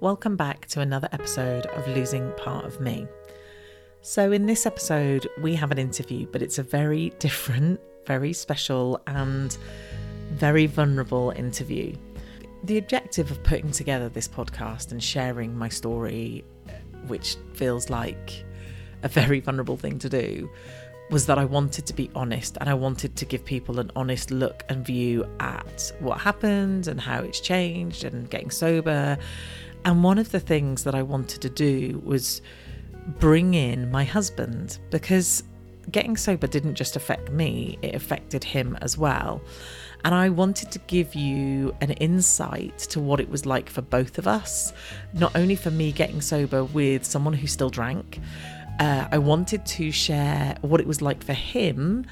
welcome back to another episode of Losing Part of Me. So, in this episode, we have an interview, but it's a very different, very special, and very vulnerable interview. The objective of putting together this podcast and sharing my story, which feels like a very vulnerable thing to do, was that I wanted to be honest and I wanted to give people an honest look and view at what happened and how it's changed and getting sober. And one of the things that I wanted to do was bring in my husband because getting sober didn't just affect me, it affected him as well. And I wanted to give you an insight to what it was like for both of us, not only for me getting sober with someone who still drank, uh, I wanted to share what it was like for him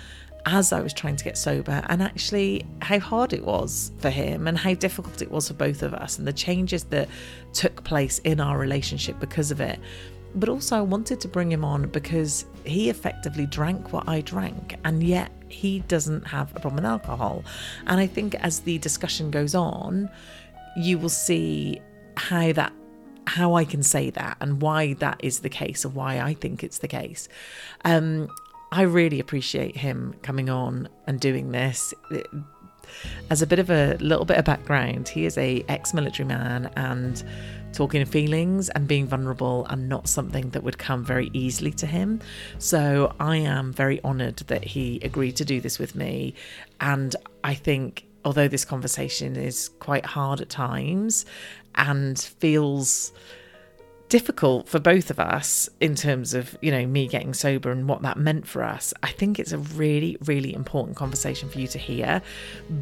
as I was trying to get sober and actually how hard it was for him and how difficult it was for both of us and the changes that took place in our relationship because of it. But also, I wanted to bring him on because he effectively drank what I drank, and yet he doesn't have a problem with alcohol. And I think as the discussion goes on, you will see how that how I can say that and why that is the case and why I think it's the case. Um, I really appreciate him coming on and doing this. As a bit of a little bit of background, he is a ex-military man and talking feelings and being vulnerable and not something that would come very easily to him. So I am very honored that he agreed to do this with me and I think although this conversation is quite hard at times and feels difficult for both of us in terms of you know me getting sober and what that meant for us. I think it's a really really important conversation for you to hear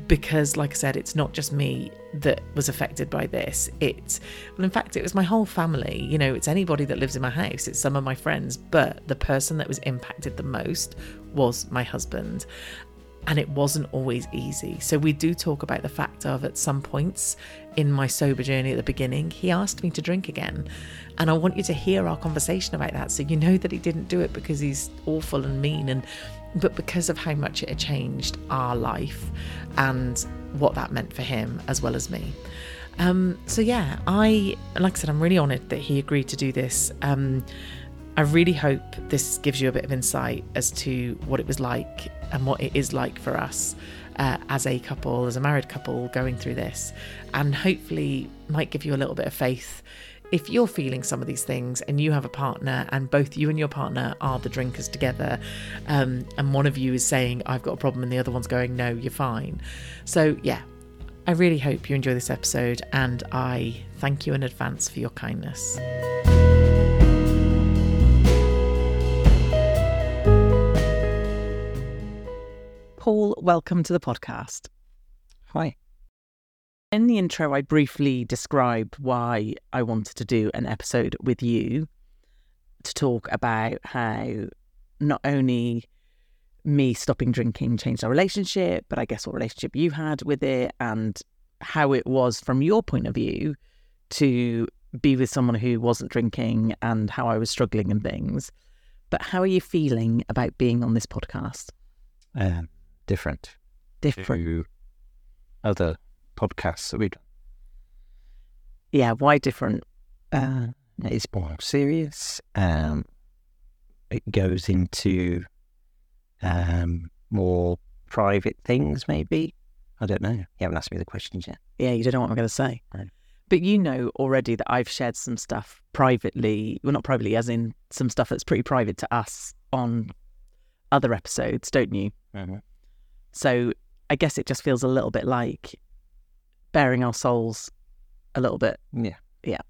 because like i said it's not just me that was affected by this. It's well in fact it was my whole family. You know it's anybody that lives in my house. It's some of my friends. But the person that was impacted the most was my husband and it wasn't always easy. So, we do talk about the fact of at some points in my sober journey at the beginning, he asked me to drink again. And I want you to hear our conversation about that so you know that he didn't do it because he's awful and mean, and but because of how much it had changed our life and what that meant for him as well as me. Um, so, yeah, I, like I said, I'm really honoured that he agreed to do this. Um, I really hope this gives you a bit of insight as to what it was like and what it is like for us uh, as a couple, as a married couple going through this, and hopefully might give you a little bit of faith. If you're feeling some of these things and you have a partner, and both you and your partner are the drinkers together, um, and one of you is saying, I've got a problem, and the other one's going, No, you're fine. So, yeah, I really hope you enjoy this episode, and I thank you in advance for your kindness. Paul, welcome to the podcast. Hi. In the intro, I briefly described why I wanted to do an episode with you to talk about how not only me stopping drinking changed our relationship, but I guess what relationship you had with it and how it was from your point of view to be with someone who wasn't drinking and how I was struggling and things. But how are you feeling about being on this podcast? Um, different Different. to other podcasts that we've done. Yeah, why different? Uh, it's more serious. Um, it goes into um, more private things, maybe. I don't know. You haven't asked me the questions yet. Yeah, you don't know what I'm going to say. No. But you know already that I've shared some stuff privately, well, not privately, as in some stuff that's pretty private to us on other episodes, don't you? Mm-hmm. So I guess it just feels a little bit like baring our souls a little bit. Yeah. Yeah.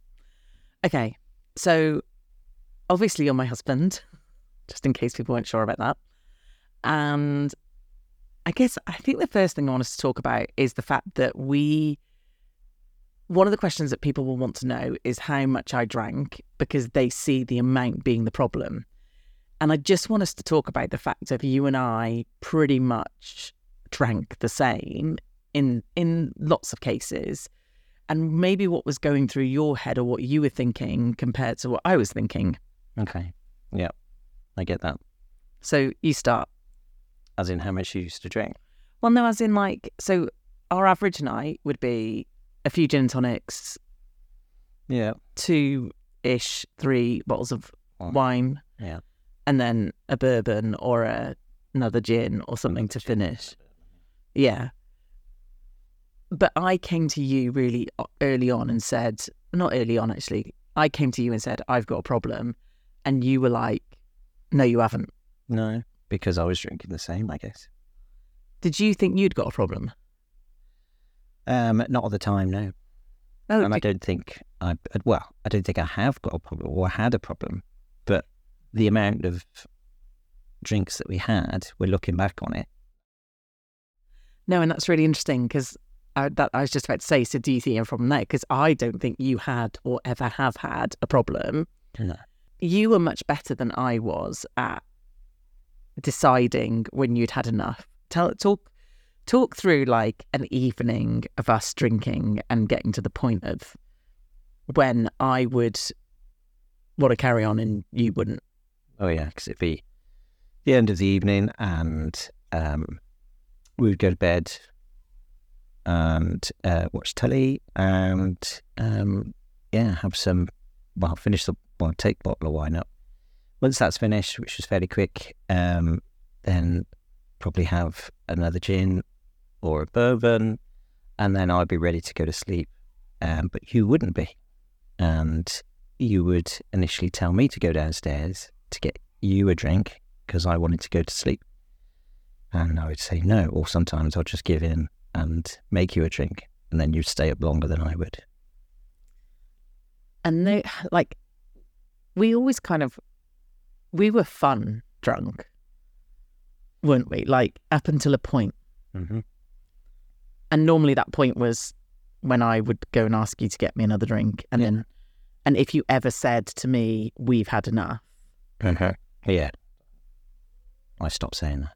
Okay. So obviously you're my husband, just in case people weren't sure about that. And I guess I think the first thing I want us to talk about is the fact that we one of the questions that people will want to know is how much I drank because they see the amount being the problem. And I just want us to talk about the fact of you and I pretty much drank the same in in lots of cases and maybe what was going through your head or what you were thinking compared to what I was thinking. Okay. Yeah. I get that. So you start. As in how much you used to drink. Well, no, as in like, so our average night would be a few gin and tonics, Yeah. two ish, three bottles of Wine. wine, Yeah. and then a bourbon or a, another gin or something to finish. Yeah. But I came to you really uh, early on and said, not early on actually, I came to you and said, I've got a problem. And you were like, no, you haven't. No, because I was drinking the same, I guess. Did you think you'd got a problem? Um, not at the time, no. Oh, and I don't think I uh, well, I don't think I have got a problem or had a problem, but the amount of drinks that we had, we're looking back on it. No, and that's really interesting because I, that I was just about to say. So, do you see a problem there? Because I don't think you had or ever have had a problem. No. You were much better than I was at deciding when you'd had enough. Tell talk talk through like an evening of us drinking and getting to the point of when I would want to carry on and you wouldn't. Oh yeah, because it'd be the end of the evening, and um, we would go to bed and uh, watch telly, and um, yeah, have some. Well, finish the well, take bottle of wine up. Once that's finished, which was fairly quick, um, then probably have another gin or a bourbon, and then I'd be ready to go to sleep. Um, but you wouldn't be, and you would initially tell me to go downstairs to get you a drink because I wanted to go to sleep. And I would say no, or sometimes I'll just give in and make you a drink, and then you'd stay up longer than I would. And they like we always kind of we were fun drunk, weren't we? Like up until a point. Mm-hmm. And normally that point was when I would go and ask you to get me another drink. And Yeah. then and if you ever said to me, We've had enough, Yeah. I stopped saying that.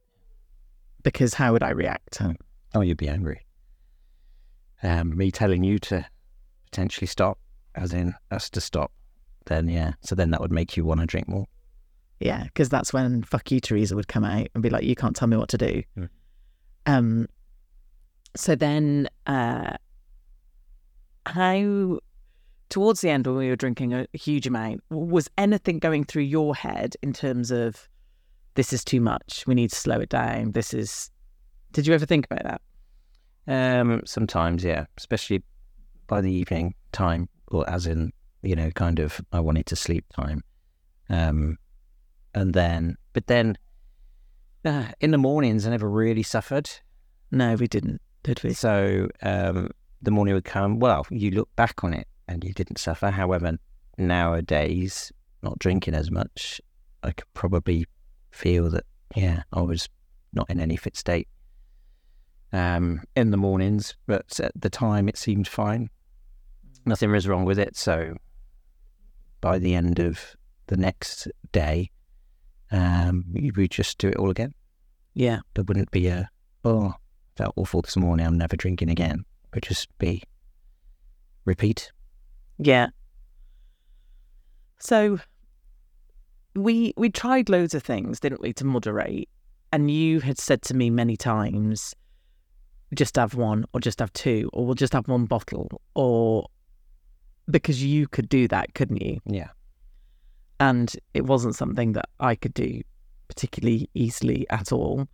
Because how would I react? Oh, you'd be angry. Um, me telling you to potentially stop, as in us to stop, then yeah. So then that would make you want to drink more. Yeah, because that's when fuck you, Teresa would come out and be like, You can't tell me what to do. Mm. Um so then uh how towards the end when we were drinking a huge amount, was anything going through your head in terms of this is too much, we need to slow it down, this is did you ever think about that? Um, sometimes, yeah, especially by the evening time, or as in, you know, kind of, I wanted to sleep time. Um, and then, but then, uh, in the mornings, I never really suffered. No, we didn't, did we? So, um, the morning would come. Well, you look back on it, and you didn't suffer. However, nowadays, not drinking as much, I could probably feel that, yeah, I was not in any fit state um, in the mornings, but at the time it seemed fine. Nothing was wrong with it. So by the end of the next day, um, we would just do it all again. Yeah. There wouldn't be a, oh, felt awful this morning, I'm never drinking again. It would just be repeat. Yeah. So we we tried loads of things, didn't we, to moderate? And you had said to me many times, just have one or just have two or we'll just have one bottle or because you could do that, couldn't you? Yeah. And it wasn't something that I could do particularly easily at all.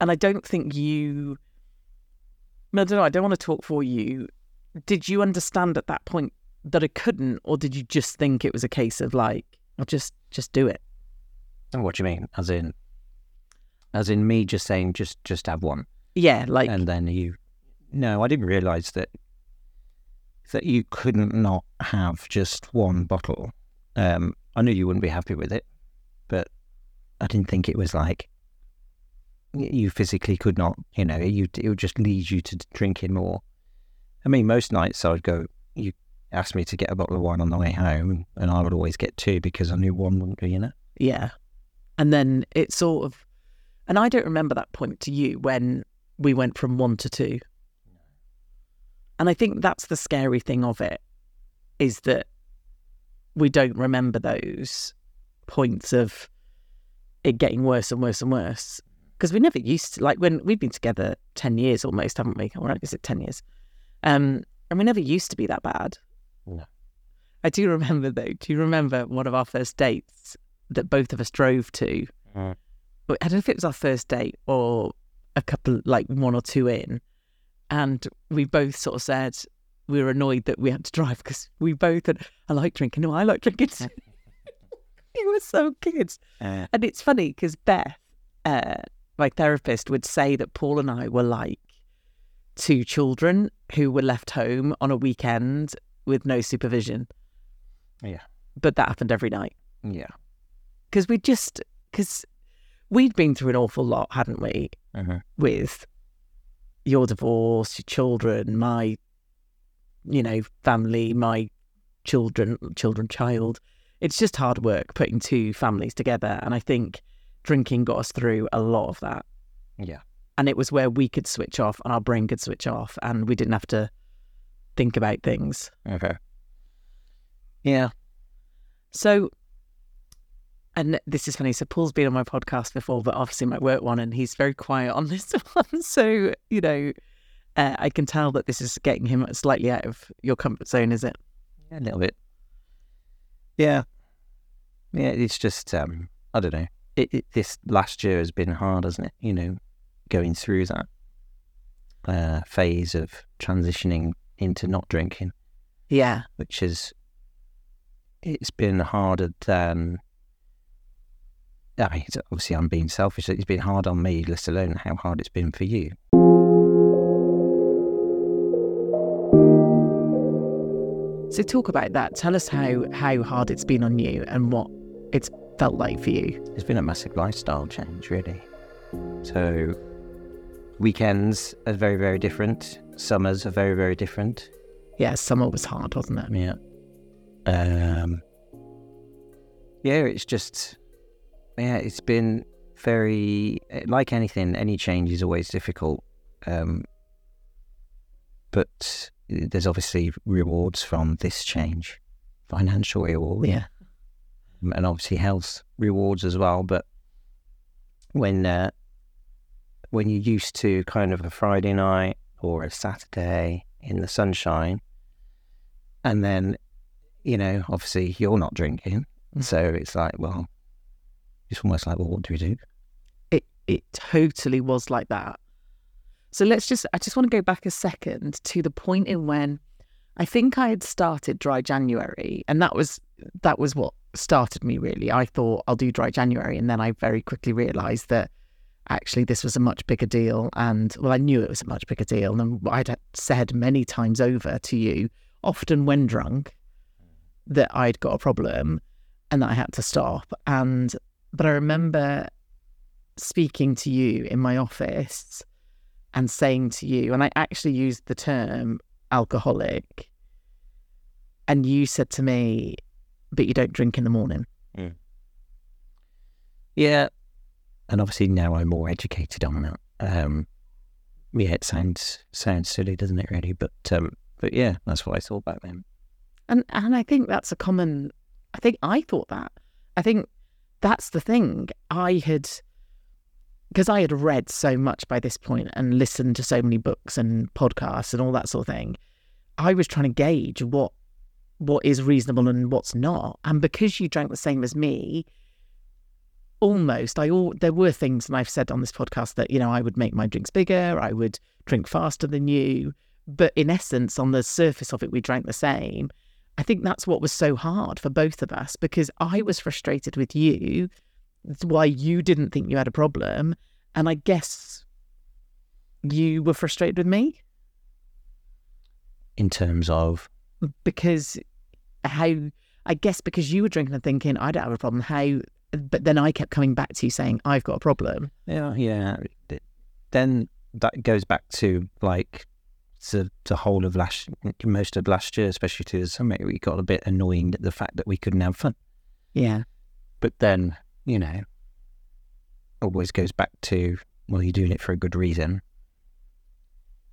And I don't think you I don't know, I don't want to talk for you. Did you understand at that point that I couldn't, or did you just think it was a case of like, just just do it? Oh, what do you mean? As in, as in me just saying, just just have one, Yeah, like and then you. No, I didn't realise that that you couldn't not have just one bottle. Um, I knew you wouldn't be happy with it, but I didn't think it was like you physically could not. You know, you it would just lead you to drinking more. I mean, most nights I would go. You asked me to get a bottle of wine on the way home, and I would always get two because I knew one wouldn't be You know. yeah. And then it sort of, and I don't remember that point to you when we went from one to two. And I think that's the scary thing of it, is that we don't remember those points of it getting worse and worse and worse. Because we never used to, like when we've been together 10 years almost, haven't we? Or is it 10 years? Um, and we never used to be that bad. No. I do remember though. Do you remember one of our first dates that both of us drove to? Mm. I don't know if it was our first date or a couple, like one or two in, and we both sort of said we were annoyed that we had to drive because we both had. I like drinking. No, I like drinking. too." we were so kids. Uh, And it's funny because Beth, uh, my therapist, would say that Paul and I were like two children who were left home on a weekend with no supervision. Yeah. But that happened every night yeah. because we just, because we'd been through an awful lot, hadn't we, Uh-huh. with your divorce, your children, my, you know, family, my children, children, child. It's just hard work putting two families together. And I think drinking got us through a lot of that. Yeah. And it was where we could switch off and our brain could switch off and we didn't have to think about things. Okay. Yeah. So, and this is funny. So, Paul's been on my podcast before, but obviously my work one, and he's very quiet on this one. So, you know, uh, I can tell that this is getting him slightly out of your comfort zone, is it? Yeah, a little bit. Yeah. Yeah, it's just um I don't know. It, it this last year has been hard, hasn't it? You know, going through that uh phase of transitioning into not drinking, Yeah. which is it's been harder than I mean, obviously I'm being selfish. It's been hard on me, let alone how hard it's been for you. So, talk about that. Tell us how how hard it's been on you and what it's felt like for you. It's been a massive lifestyle change, really. So, weekends are very, very different. Summers are very, very different. Yeah, summer was hard, wasn't it? Yeah. Um. Yeah, it's just. Yeah, it's been very like anything. Any change is always difficult. Um. But there's obviously rewards from this change, financial rewards. Yeah. and obviously health rewards as well. But when uh, when you're used to kind of a Friday night or a Saturday in the sunshine, and then you know, obviously you're not drinking, Mm. so it's like, well, it's almost like, well, what do we do? It it totally was like that. So let's just I just want to go back a second to the point in when I think I had started dry January and that was that was what started me really. I thought I'll do dry January and then I very quickly realized that actually this was a much bigger deal and well I knew it was a much bigger deal than what I'd said many times over to you often when drunk that I'd got a problem and that I had to stop and but I remember speaking to you in my office and saying to you, and I actually used the term alcoholic, and you said to me, but you don't drink in the morning. Hmm. Yeah, and obviously now I'm more educated on that. Um, yeah, it sounds sounds silly, doesn't it? Really, but um, but yeah, that's what I thought back then. And and I think that's a common I think I thought that. I think that's the thing. I had because I had read so much by this point and listened to so many books and podcasts and all that sort of thing. I was trying to gauge what what is reasonable and what's not. And because you drank the same as me, almost I all there were things and I've said on this podcast that, you know, I would make my drinks bigger, I would drink faster than you. But in essence, on the surface of it, we drank the same. I think that's what was so hard for both of us because I was frustrated with you, why you didn't think you had a problem. And I guess you were frustrated with me In terms of because how, I guess because you were drinking and thinking, I don't have a problem. How, but then I kept coming back to you saying, I've got a problem. Yeah, yeah. Then that goes back to like the, the whole of last, most of last year, especially to the summer. We got a bit annoyed at the fact that we couldn't have fun. Yeah. But then, you know, always goes back to well, you're doing it for a good reason.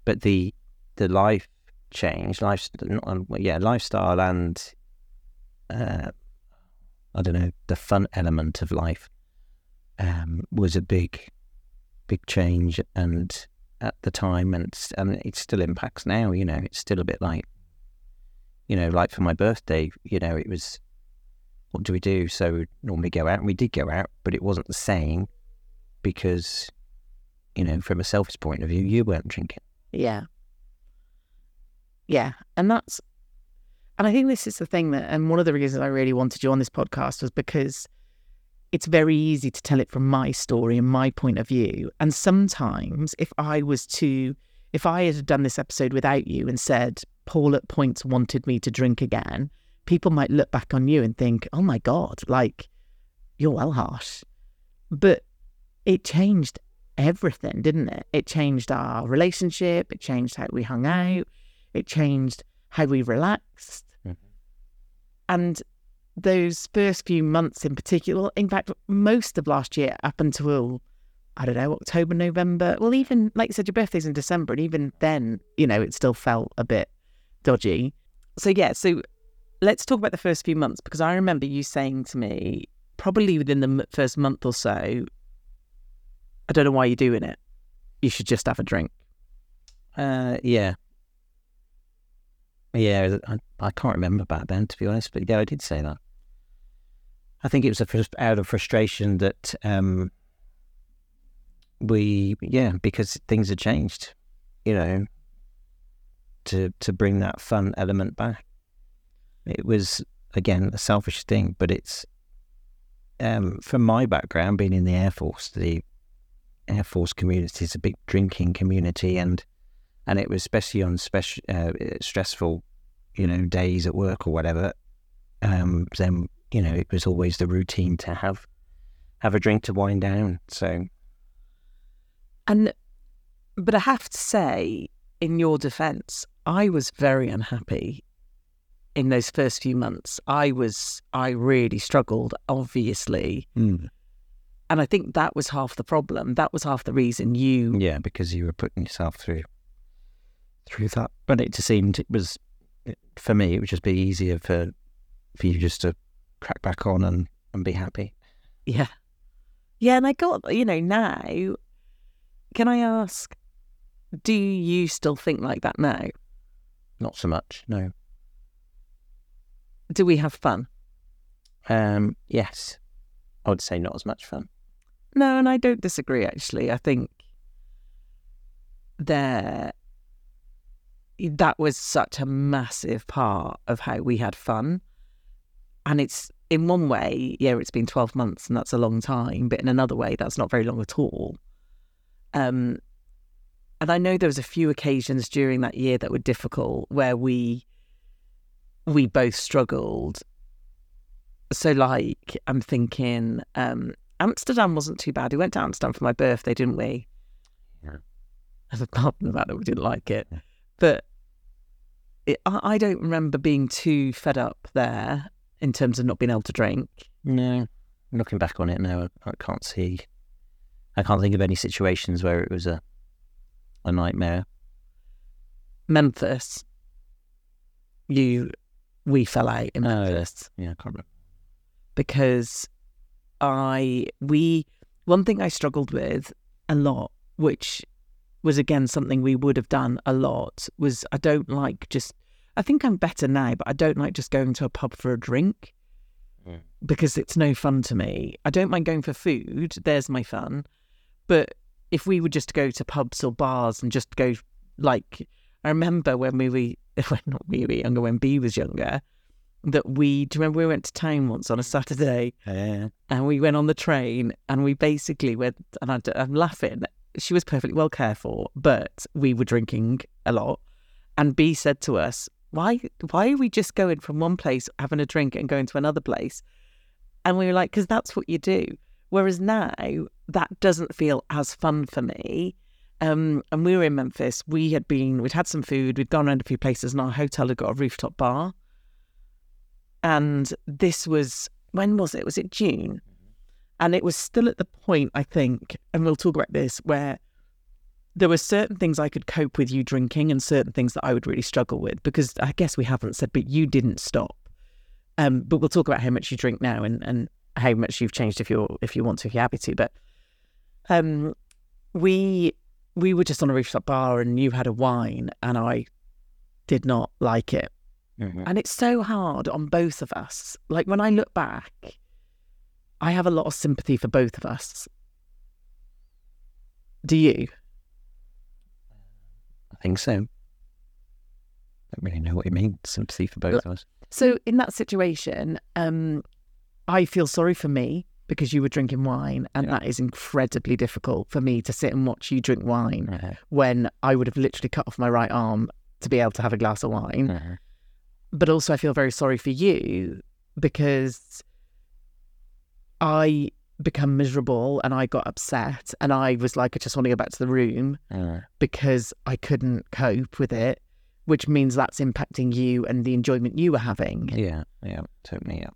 But the the life change, life, um, yeah, lifestyle and uh, I don't know, the fun element of life um, was a big, big change, and at the time, and s- and it still impacts now. You know, it's still a bit like you know, like for my birthday, you know, it was, what do we do? So we normally go out, and we did go out, but it wasn't the same because, you know, from a selfish point of view, you weren't drinking. Yeah. Yeah. And that's, and I think this is the thing that, and one of the reasons I really wanted you on this podcast was because it's very easy to tell it from my story and my point of view. And sometimes if I was to, if I had done this episode without you and said, Paul at points wanted me to drink again, people might look back on you and think, oh my God, like you're well harsh. But it changed everything, didn't it? It changed our relationship, it changed how we hung out, it changed how we relaxed. And those first few months in particular, in fact, most of last year up until, I don't know, October, November, well, even like you said, your birthday's in December, and even then, you know, it still felt a bit dodgy. So, yeah, so let's talk about the first few months because I remember you saying to me, probably within the first month or so, I don't know why you're doing it. You should just have a drink. Uh, yeah. Yeah, I, I can't remember back then, to be honest, but yeah, I did say that. I think it was a out of frustration that um, we, yeah, because things had changed, you know, to to bring that fun element back. It was again a selfish thing, but it's um, from my background, being in the Air Force, the Air Force community is a big drinking community, and and it was especially on special uh, stressful, you know, days at work or whatever. Um, then you know it was always the routine to have have a drink to wind down. So And, but I have to say, in your defense, I was very unhappy in those first few months. I was, I really struggled, obviously. And I think that was half the problem. That was half the reason you, yeah, because you were putting yourself through through that, but it just seemed it was for me. It would just be easier for for you just to crack back on and and be happy. yeah. Yeah. And I got, you know, now, can I ask, do you still think like that now? Not so much, no. Do we have fun? Um, yes, I would say not as much fun. No, and I don't disagree. Actually, I think there that was such a massive part of how we had fun, and it's in one way, yeah, it's been twelve months, and that's a long time, but in another way, that's not very long at all. Um, and I know there was a few occasions during that year that were difficult where we we both struggled. So, like, I'm thinking, um, Amsterdam wasn't too bad. We went to Amsterdam for my birthday, didn't we? Yeah. Apart from the fact that we didn't like it, but it, I, I don't remember being too fed up there in terms of not being able to drink. No, looking back on it now, I, I can't see. I can't think of any situations where it was a a nightmare. Memphis, you, we fell out in Oh, Memphis. Yeah, I can't remember. because I we one thing I struggled with a lot, which was again something we would have done a lot, was I don't like just I think I'm better now, but I don't like just going to a pub for a drink Mm. because it's no fun to me. I don't mind going for food, there's my fun. But if we would just go to pubs or bars and just go like I remember when we were when not we were younger, when B was younger, that we do you remember we went to town once on a Saturday Yeah, and we went on the train and we basically went and I, am laughing she was perfectly well cared for but we were drinking a lot. And b said to us why why are we just going from one place having a drink and going to another place? And we were like because that's what you do whereas now that doesn't feel as fun for me. Um, and we were in memphis. We had been we'd had some food. We'd gone around a few places and our hotel had got a rooftop bar. And this was when was it? Was it june and it was still at the point, I think, and we'll talk about this, where there were certain things I could cope with you drinking and certain things that I would really struggle with because I guess we haven't said, but you didn't stop. Um, but we'll talk about how much you drink now and, and how much you've changed if you're if you want to, if you're happy to. But um, we we were just on a rooftop bar and you had a wine and I did not like it. Mhm. And it's so hard on both of us. Like when I look back, I have a lot of sympathy for both of us. Do you? I think so. I don't really know what you mean. Sympathy for both of us. So in that situation, um, I feel sorry for me because you were drinking wine, and Yeah. that is incredibly difficult for me to sit and watch you drink wine Uh-huh. when I would have literally cut off my right arm to be able to have a glass of wine. Uh-huh. But also, I feel very sorry for you because I become miserable and I got upset, and I was like, I just want to go back to the room because I couldn't cope with it. Which means that's impacting you and the enjoyment you were having. yeah, yeah, totally, yeah.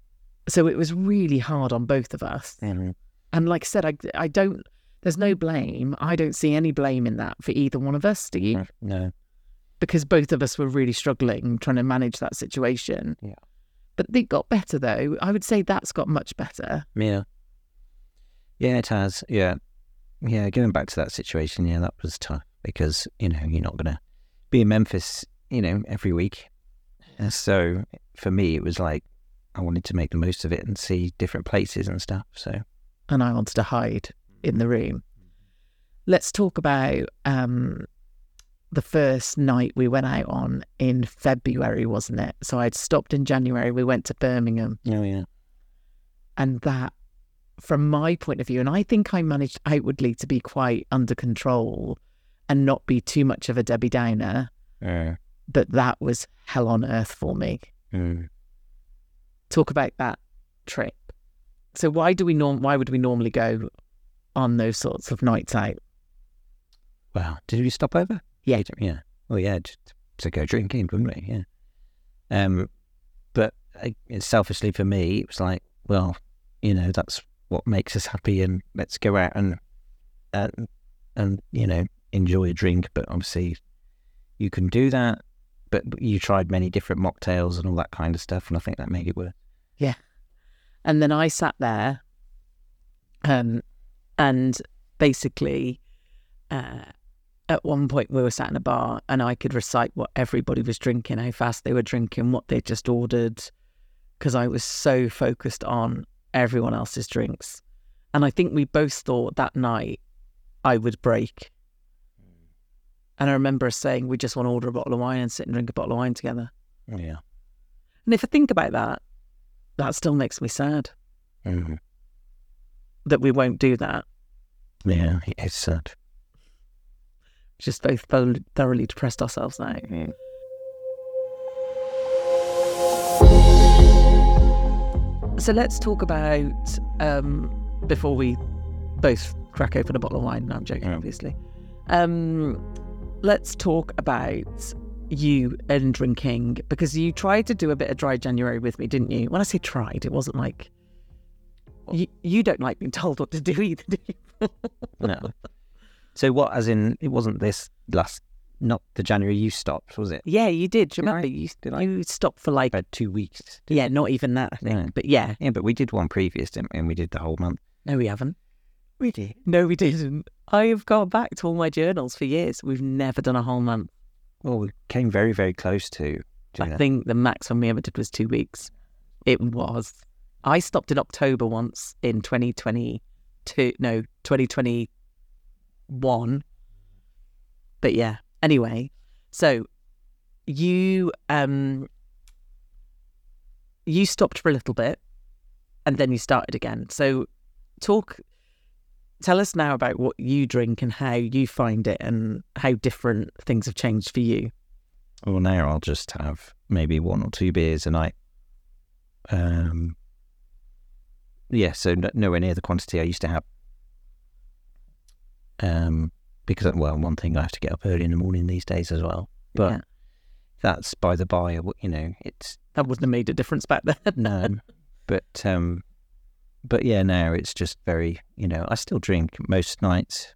So it was really hard on both of us. Mhm. And like I said, I, I don't, there's no blame. I don't see any blame in that for either one of us, do you? No, Because both of us were really struggling trying to manage that situation. Yeah. But they got better though. I would say that's got much better. yeah, yeah, it has. Yeah, yeah. Going back to that situation, yeah, that was tough because you know you're not gonna be in Memphis, you know, every week. And so for me, it was like I wanted to make the most of it and see different places and stuff. So And I wanted to hide in the room. Let's talk about um, the first night we went out on in February, wasn't it? So I'd stopped in January. We went to Birmingham. oh yeah, and that from my point of view and i think i managed outwardly to be quite under control and not be too much of a debbie downer uh, but that was hell on earth for me mm. talk about that trip so why do we norm why would we normally go on those sorts of nights out Well, Did we stop over? Yeah. Yeah. Well, yeah, just to go drinking, wouldn't we? Yeah. Um, but uh, selfishly for me, it was like, well, you know, that's what makes us happy, and let's go out and and and you know enjoy a drink. But obviously, you can do that. But you tried many different mocktails and all that kind of stuff, and I think that made it work. Yeah. And then i sat there um and basically uh at one point we were sat in a bar and I could recite what everybody was drinking, how fast they were drinking, what they just ordered, because I was so focused on everyone else's drinks. And I think we both thought that night I would break. And I remember us saying we just want to order a bottle of wine and sit and drink a bottle of wine together. Yeah. And if I think about that, that still makes me sad Mhm. that we won't do that. Yeah. It's sad. Just both thoroughly, depressed ourselves now. So let's talk about um, before we both crack open a bottle of wine. No, I'm joking, Yeah. obviously. Um, let's talk about you and drinking because you tried to do a bit of dry January with me, didn't you? When I say tried, it wasn't like you, you don't like being told what to do either, do you? No. So what? As in, it wasn't this last, not the January you stopped, was it? Yeah, you did. Do you remember? You, Did I? you stopped for like, About two weeks. yeah, not even that, I think. But yeah, Yeah, but we did one previous, didn't we? And we did the whole month. no, we haven't. We did. No, we didn't. I have gone back to all my journals for years. We've never done a whole month. Well, we came very, very close to doing I that. think the maximum we ever did was two weeks. It was. I stopped in October once in 2022. No, 2021. But yeah. Anyway, so you um you stopped for a little bit, and then you started again. So talk. Tell us now about what you drink and how you find it, and how different things have changed for you. Well, now I'll just have maybe one or two beers a night. Um, yeah, so no, nowhere near the quantity I used to have. Um, because well, one thing I have to get up early in the morning these days as well. But Yeah. that's by the by. You know, it's That wouldn't have made a difference back then. no, but um, but yeah, now it's just very. You know, I still drink most nights,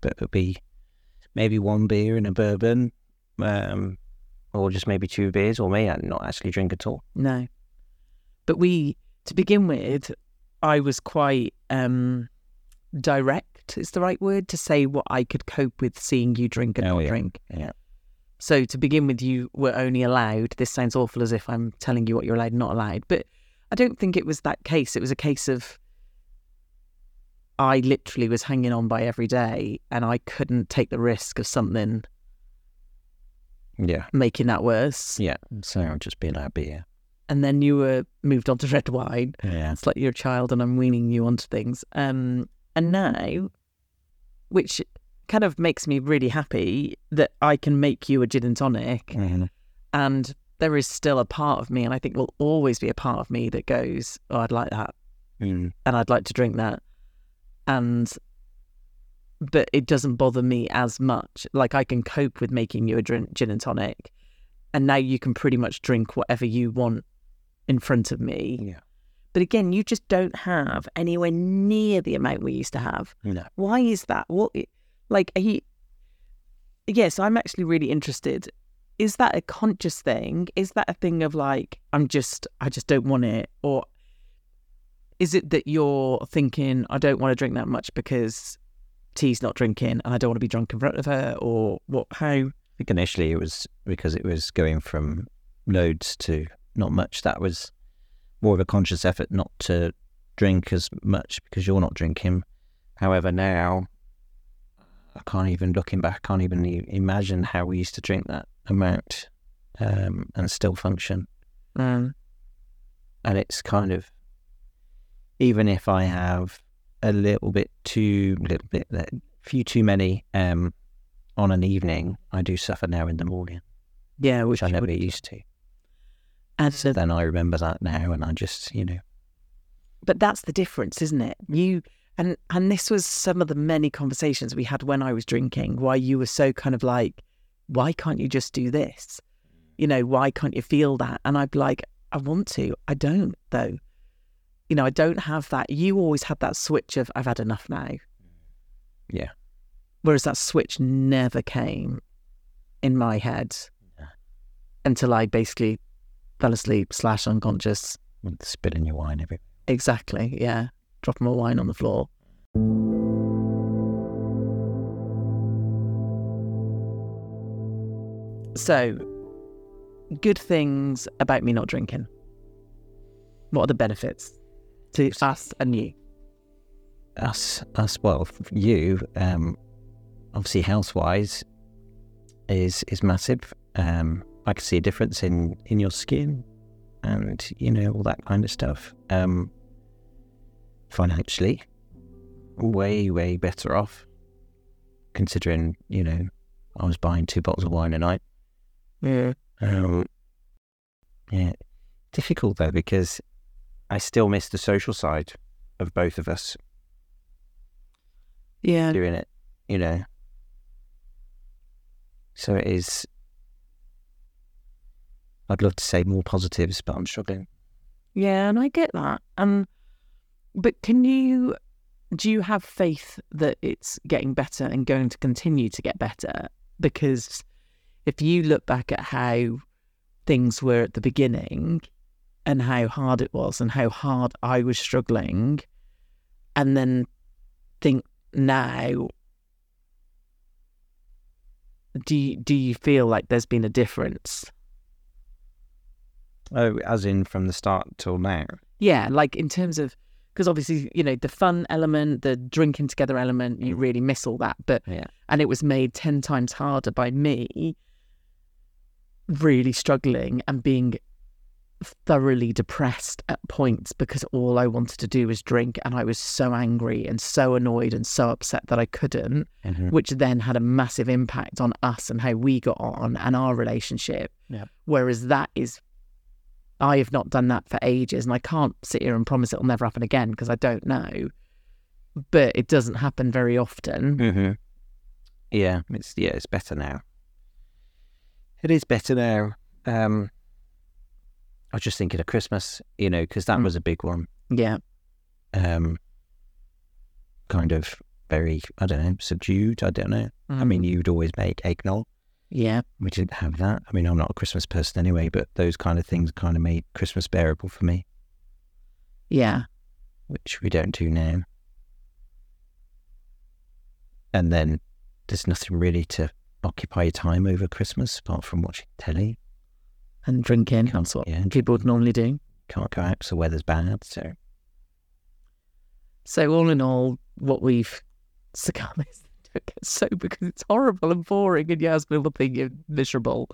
but it'll be maybe one beer and a bourbon, um, or just maybe two beers, or may I not actually drink at all. No. But we, to begin with, I was quite um, direct, is the right word, to say what I could cope with seeing you drink and Oh, not yeah. drink. Yeah. So to begin with, you were only allowed. This sounds awful, as if I'm telling you what you're allowed, and not allowed. But I don't think it was that case. It was a case of I literally was hanging on by every day, and I couldn't take the risk of something Yeah. making that worse. Yeah. So I'll just be allowed beer. And then you were moved on to red wine. Yeah. It's like you're a child, and I'm weaning you onto things. Um, and now, which kind of makes me really happy that I can make you a gin and tonic, Mhm. and there is still a part of me, and I think will always be a part of me that goes, "Oh, I'd like that." Mm. and I'd like to drink that. And but it doesn't bother me as much. Like I can cope with making you a drink, gin and tonic, and now you can pretty much drink whatever you want in front of me. Yeah. But again, you just don't have anywhere near the amount we used to have. No. Why is that? What? Like, are you? Yes, I'm actually really interested. Is that a conscious thing? Is that a thing of like I'm just I just don't want it, or is it that you're thinking I don't want to drink that much because T's not drinking and I don't want to be drunk in front of her, or what? How? I think initially it was because it was going from loads to not much. That was more of a conscious effort not to drink as much because you're not drinking. However, now I can't even looking back, I can't even imagine how we used to drink that amount um, and still function. Um, And it's kind of even if I have a little bit too little bit a few too many um, on an evening, I do suffer now in the morning, yeah, which I never would- used to. And so then I remember that now, and I just, you know, but that's the difference isn't it? You and and this was some of the many conversations we had when i was drinking why you were so kind of like why can't you just do this? You know why can't you feel that? And i'd be like i want to. I don't though. You know i don't have that. You always had that switch of i've had enough now. Yeah. whereas that switch never came in my head Yeah. until i basically fell asleep slash unconscious with spilling your wine everywhere. Exactly. Yeah. Dropping my wine on the floor. So, good things about me not drinking. What are the benefits to us and you? Us, us, well, you, um, obviously health wise, is is massive. Um, I can see a difference in in your skin, and you know all that kind of stuff. Um, financially, way way better off, considering you know I was buying two bottles of wine a night. Yeah. Um, yeah, difficult though because I still miss the social side of both of us Yeah. doing it, you know. So it is. I'd love to say more positives, but I'm struggling. Yeah. And I get that. Um, but can you, do you have faith that it's getting better and going to continue to get better? Because if you look back at how things were at the beginning and how hard it was and how hard I was struggling, and then think now, do you, do you feel like there's been a difference? Oh, as in from the start till now. Yeah, like in terms of because obviously you know the fun element, the drinking together element, you really miss all that. But Yeah. and it was made ten times harder by me really struggling and being thoroughly depressed at points because all I wanted to do was drink and I was so angry and so annoyed and so upset that I couldn't, Mhm. which then had a massive impact on us and how we got on and our relationship. Yeah. Whereas that is I have not done that for ages and I can't sit here and promise it'll never happen again because I don't know. But it doesn't happen very often. Mm-hmm. Yeah, it's yeah, it's better now. It is better now. Um, I was just thinking of Christmas, you know, because that Mm. was a big one. Yeah. Um, kind of very, I don't know, subdued. I don't know. I mean, Mm. you'd always make eggnog. Yeah. We didn't have that. I mean, I'm not a Christmas person anyway, but those kind of things kind of made Christmas bearable for me, Yeah. which we don't do now. And then there's nothing really to occupy your time over Christmas apart from watching telly. And drinking. That's what yeah. people would normally do. Can't go out, so weather's bad. So So all in all, what we've succumbed is sober because it's horrible and boring, and your husband will think you're miserable.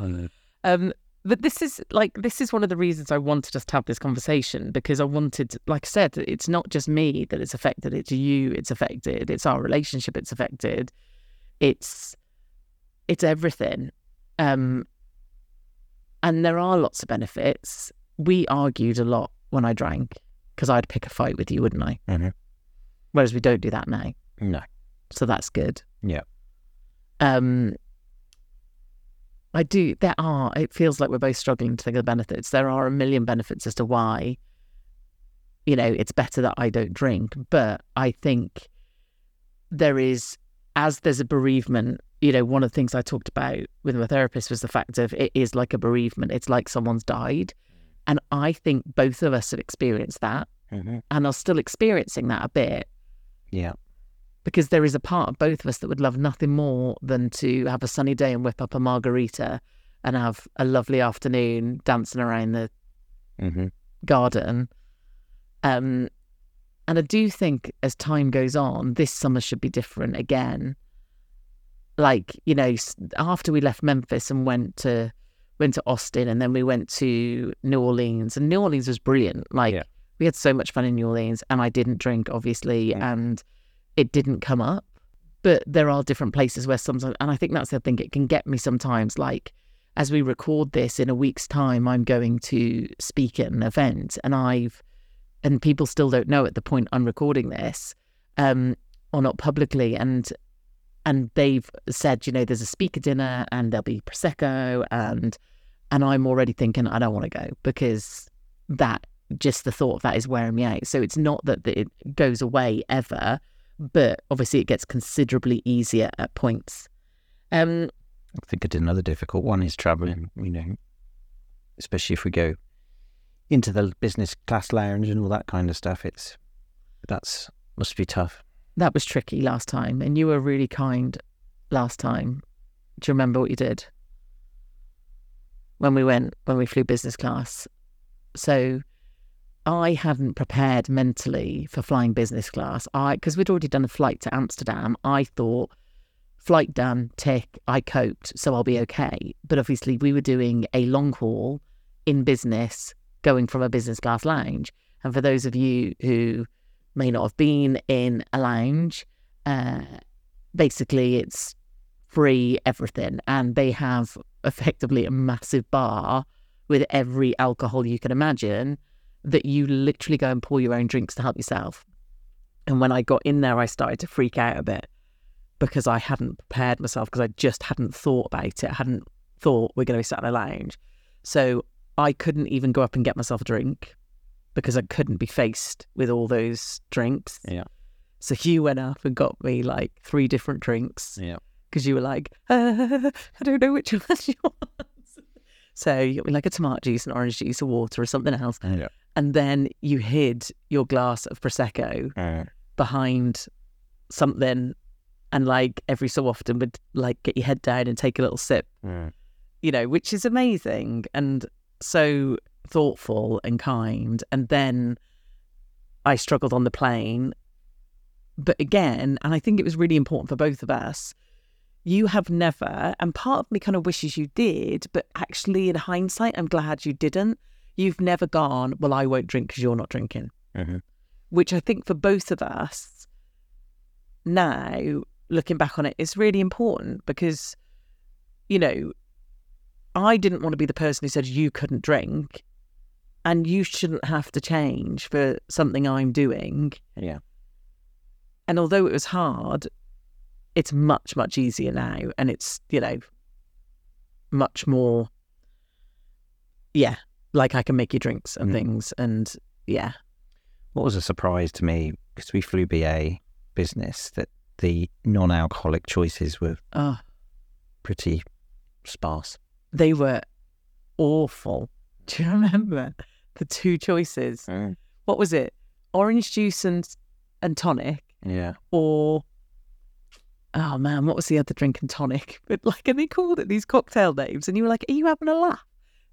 Um, but this is like this is one of the reasons I wanted us to have this conversation because I wanted, like I said, it's not just me that it's affected; it's you, it's affected, it's our relationship, it's affected, it's it's everything. Um, and there are lots of benefits. We argued a lot when I drank because I'd pick a fight with you, wouldn't I? Mhm. Whereas we don't do that now, no, so that's good. Yeah. Um, I do. There are. It feels like we're both struggling to think of the benefits. There are a million benefits as to why, you know, it's better that I don't drink. But I think there is, as there's a bereavement. You know, one of the things I talked about with my therapist was the fact of it is like a bereavement. It's like someone's died, and I think both of us have experienced that, Mhm. and are still experiencing that a bit yeah, because there is a part of both of us that would love nothing more than to have a sunny day and whip up a margarita and have a lovely afternoon dancing around the hmm garden. Um, and I do think as time goes on, this summer should be different again. Like you know, after we left Memphis and went to went to Austin, and then we went to New Orleans, and New Orleans was brilliant. Like Yeah. we had so much fun in New Orleans, and I didn't drink, obviously, Mm. and it didn't come up. But there are different places where sometimes, and I think that's the thing, it can get me sometimes. Like as we record this in a week's time, I'm going to speak at an event, and I've and people still don't know at the point I'm recording this, um, or not publicly, and and they've said, you know, there's a speaker dinner and there'll be prosecco, and and I'm already thinking I don't want to go because that just the thought of that is wearing me out. So it's not that it goes away ever, but obviously it gets considerably easier at points. Um, I think it's another difficult one is traveling. You know, especially if we go into the business class lounge and all that kind of stuff. It's that's must be tough. that was tricky last time, and you were really kind last time. Do you remember what you did when we went when we flew business class? So I hadn't prepared mentally for flying business class. I because we'd already done a flight to Amsterdam. I thought flight done, tick. I coped, so I'll be okay. But obviously, we were doing a long haul in business, going from a business class lounge. And for those of you who may not have been in a lounge. Uh, basically, it's free everything, and they have effectively a massive bar with every alcohol you can imagine that you literally go and pour your own drinks to help yourself. And when I got in there, I started to freak out a bit because I hadn't prepared myself because I just hadn't thought about it. I hadn't thought we're going to be sat in a lounge. So I couldn't even go up and get myself a drink because I couldn't be faced with all those drinks. Yeah. So you went up and got me like three different drinks Yeah. because you were like, uh, I don't know which one you want. So you got me like a tomato juice, an orange juice, a water, or something else. Yeah. And then you hid your glass of Prosecco behind something and like every so often would like get your head down and take a little sip, you know, which is amazing and so thoughtful and kind. And then I struggled on the plane. But again, and I think it was really important for both of us, you have never, and part of me kind of wishes you did, but actually in hindsight, I'm glad you didn't. You've never gone, well, I won't drink because you're not drinking mhm. which I think for both of us now, looking back on it, is really important because, you know, I didn't want to be the person who said you couldn't drink and you shouldn't have to change for something I'm doing. Yeah. And although it was hard, it's much, much easier now. And it's, you know, much more, yeah, like I can make you drinks and Mm. things. And yeah, What was a surprise to me because we flew BA business that the non-alcoholic choices were oh, pretty sparse. they were awful. Do you remember the two choices? What was it? Orange juice and and tonic, Yeah. or oh man, what was the other drink and tonic? But like, and they called it these cocktail names, and you were like, are you having a laugh?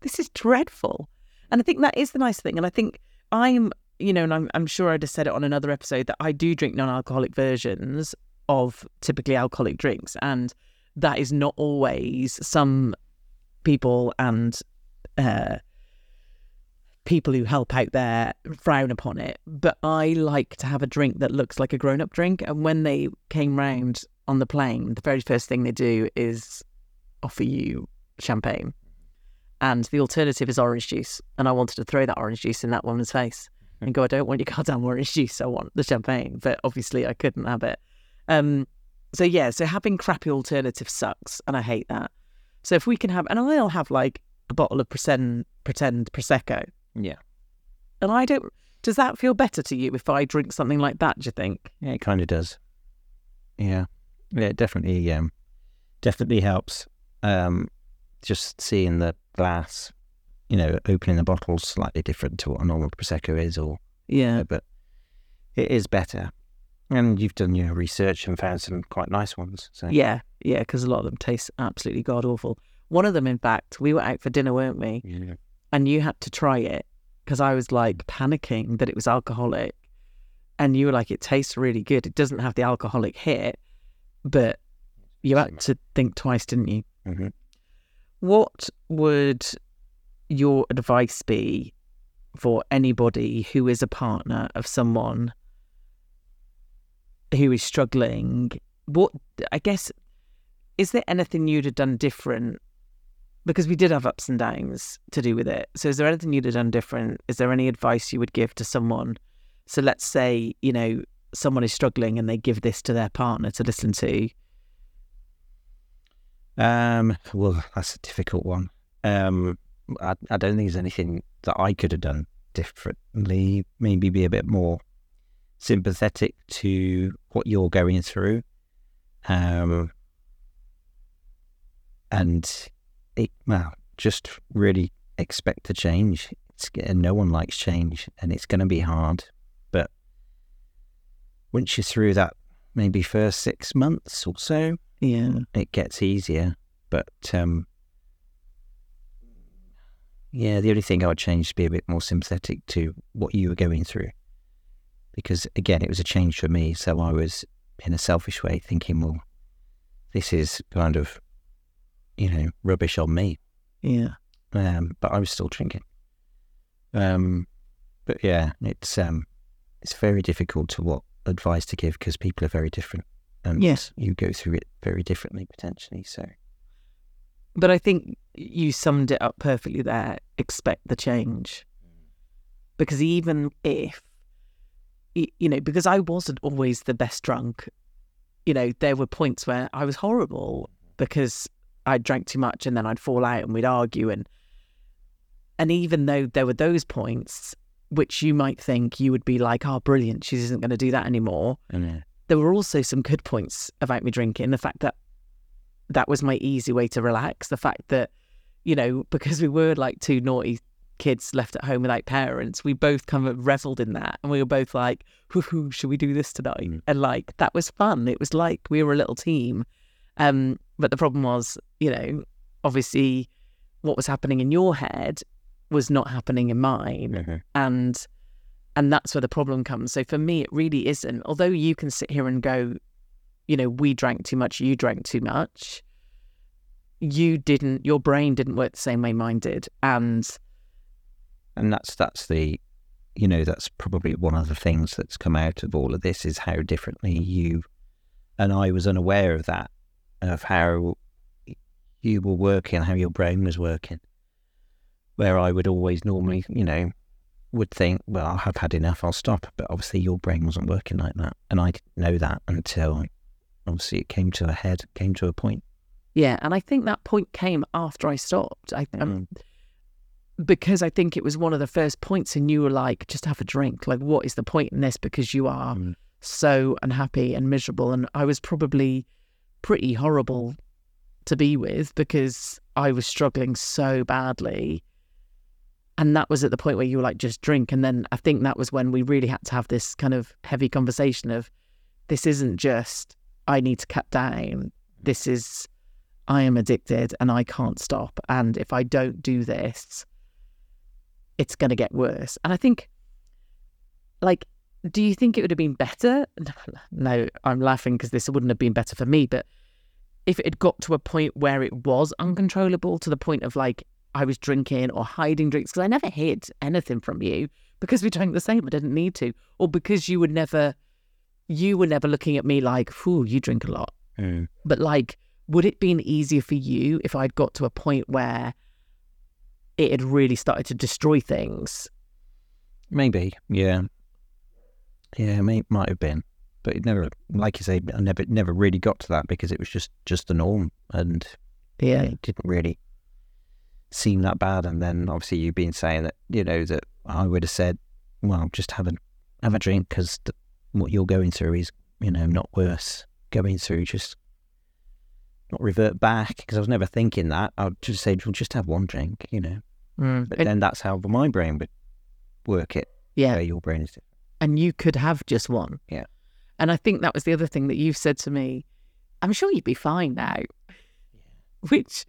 This is dreadful. And I think that is the nice thing. And I think I'm, you know, and I'm, I'm sure I just said it on another episode that I do drink non-alcoholic versions of typically alcoholic drinks, and that is not always some people and uh, people who help out there frown upon it. But I like to have a drink that looks like a grown up drink. And when they came round on the plane, the very first thing they do is offer you champagne. And the alternative is orange juice. And I wanted to throw that orange juice in that woman's face and go, I don't want your goddamn orange juice. I want the champagne. But obviously, I couldn't have it. Um, so, yeah, so having crappy alternative sucks. And I hate that. So, if we can have, and I'll have like a bottle of pretend, pretend Prosecco Yeah. and I don't. Does that feel better to you if I drink something like that? Do you think? Yeah, it kind of does. Yeah, yeah, it definitely, um, definitely helps. Um, just seeing the glass, you know, opening the bottle's slightly different to what a normal prosecco is, or Yeah. but it is better. And you've done your research and found some quite nice ones. So Yeah. Yeah. Because a lot of them taste absolutely god awful. One of them, in fact, we were out for dinner, weren't we? Yeah. And you had to try it because I was like panicking that it was alcoholic, and you were like, "It tastes really good. It doesn't have the alcoholic hit, but you had to think twice, didn't you?" hmm What would your advice be for anybody who is a partner of someone who is struggling? What I guess is there anything you'd have done different? Because we did have ups and downs to do with it. So is there anything you'd have done different? Is there any advice you would give to someone? So let's say, you know, someone is struggling and they give this to their partner to listen to. Um, well, that's a difficult one. Um, I, I don't think there's anything that I could have done differently. Maybe be a bit more sympathetic to what you're going through. Um, and it, well, just really expect to change. It's, no one likes change, and it's going to be hard. But once you're through that, maybe first six months or so, Yeah. it gets easier. But um, yeah, the only thing I would change is to be a bit more sympathetic to what you were going through. Because again, it was a change for me. So I was, in a selfish way, thinking, well, this is kind of, you know, rubbish on me. Yeah. Um, but I was still drinking. Um, but yeah, it's um, it's very difficult to what advice to give because people are very different, and Yes. you go through it very differently potentially. So But I think you summed it up perfectly there. Expect the change. Because even if, you know, because I wasn't always the best drunk, you know, there were points where I was horrible because I drank too much and then I'd fall out and we'd argue. And, and even though there were those points, which you might think you would be like, oh, brilliant, she isn't going to do that anymore there were also some good points about me drinking. The fact that that was my easy way to relax. The fact that, you know, because we were like two naughty kids left at home without parents, we both kind of reveled in that. And we were both like, should we do this tonight? Mm. And like, that was fun. It was like we were a little team. Um, but the problem was, you know, obviously what was happening in your head was not happening in mine and and that's where the problem comes. So for me it really isn't. Although you can sit here and go you know we drank too much you drank too much you didn't your brain didn't work the same way mine did. And and that's that's the you know that's probably one of the things that's come out of all of this is how differently you and I was unaware of that of how you were working how your brain was working. Where I would always normally you know would think well I've had enough I'll stop. But obviously your brain wasn't working like that and I didn't know that until obviously it came to a head came to a point. Yeah and i think that point came after i stopped. I um, because i think it was one of the first points and you were like just have a drink. Like what is the point in this? Because you are Mm. so unhappy and miserable. And i was probably pretty horrible to be with because i was struggling so badly and that was at the point where you were like just drink and then i think that was when we really had to have this kind of heavy conversation of this isn't just I need to cut down. This is, I am addicted and I can't stop. And if I don't do this, it's going to get worse. And I think, like, do you think it would have been better? No, I'm laughing because this wouldn't have been better for me. But if it had got to a point where it was uncontrollable to the point of like I was drinking or hiding drinks, because I never hid anything from you because we drank the same, I didn't need to, or because you would never, you were never looking at me like, "Ooh, you drink a lot." Mm. But like, would it been easier for you if I'd got to a point where it had really started to destroy things? Maybe, yeah, yeah, may, might have been, but it never, like you say, I never, never really got to that because it was just, just the norm, and Yeah. it didn't really seem that bad. And then obviously you've been saying that, you know, that I would have said, well, just have a have a drink because what you're going through is, you know, not worse going through. Just not revert back because I was never thinking that. I'd just say, well, just have one drink, you know. Mm. But And- then that's how my brain would work it. yeah. Your brain is and you could have just one. Yeah. And I think that was the other thing that you've said to me. I'm sure you'd be fine now. Yeah. Which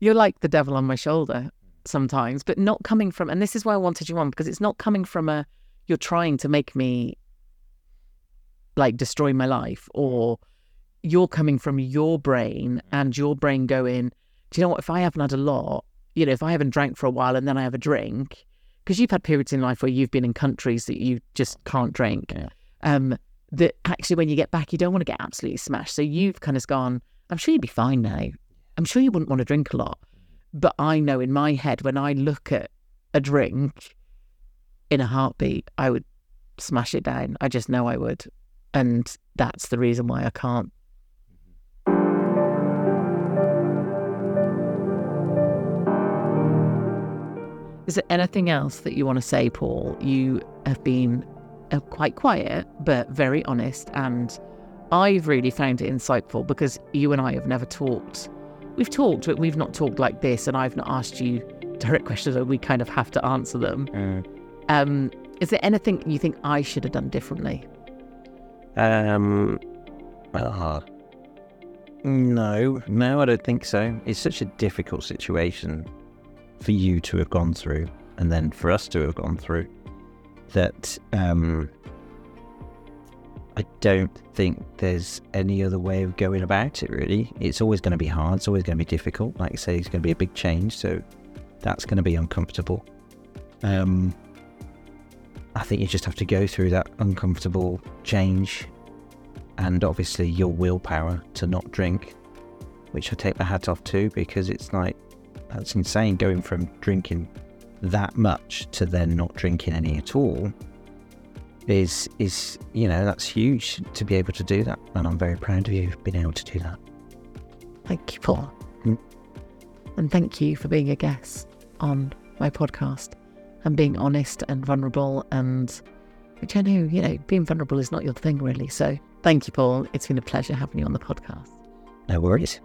you're like the devil on my shoulder sometimes, but not coming from, and this is why I wanted you on because it's not coming from a, you're trying to make me like destroy my life or you're coming from your brain and your brain going, do you know what? If I haven't had a lot, you know, if I haven't drank for a while and then I have a drink, because you've had periods in life where you've been in countries that you just can't drink. Yeah. Um, that actually, when you get back, you don't want to get absolutely smashed. So you've kind of gone, I'm sure you'd be fine now. I'm sure you wouldn't want to drink a lot. But I know in my head, when I look at a drink in a heartbeat, I would smash it down. I just know I would. And that's the reason why I can't. Is there anything else that you want to say, Paul? You have been uh, quite quiet, but very honest. And I've really found it insightful because you and I have never talked. We've talked, but we've not talked like this. And I've not asked you direct questions, and we kind of have to answer them. Um, is there anything you think I should have done differently? Um, ah, no, no, I don't think so. It's such a difficult situation for you to have gone through, and then for us to have gone through, that um, I don't think there's any other way of going about it. Really, it's always going to be hard. It's always going to be difficult. Like I say, it's going to be a big change, so that's going to be uncomfortable. Um, I think you just have to go through that uncomfortable change and obviously your willpower to not drink, which I take my hat off to because it's like, that's insane going from drinking that much to then not drinking any at all is is you know that's huge to be able to do that and i'm very proud of you being able to do that Thank you, Paul. Mm. And thank you for being a guest on my podcast and being honest and vulnerable. And which I know, you know, being vulnerable is not your thing really. So thank you, Paul. It's been a pleasure having you on the podcast. no worries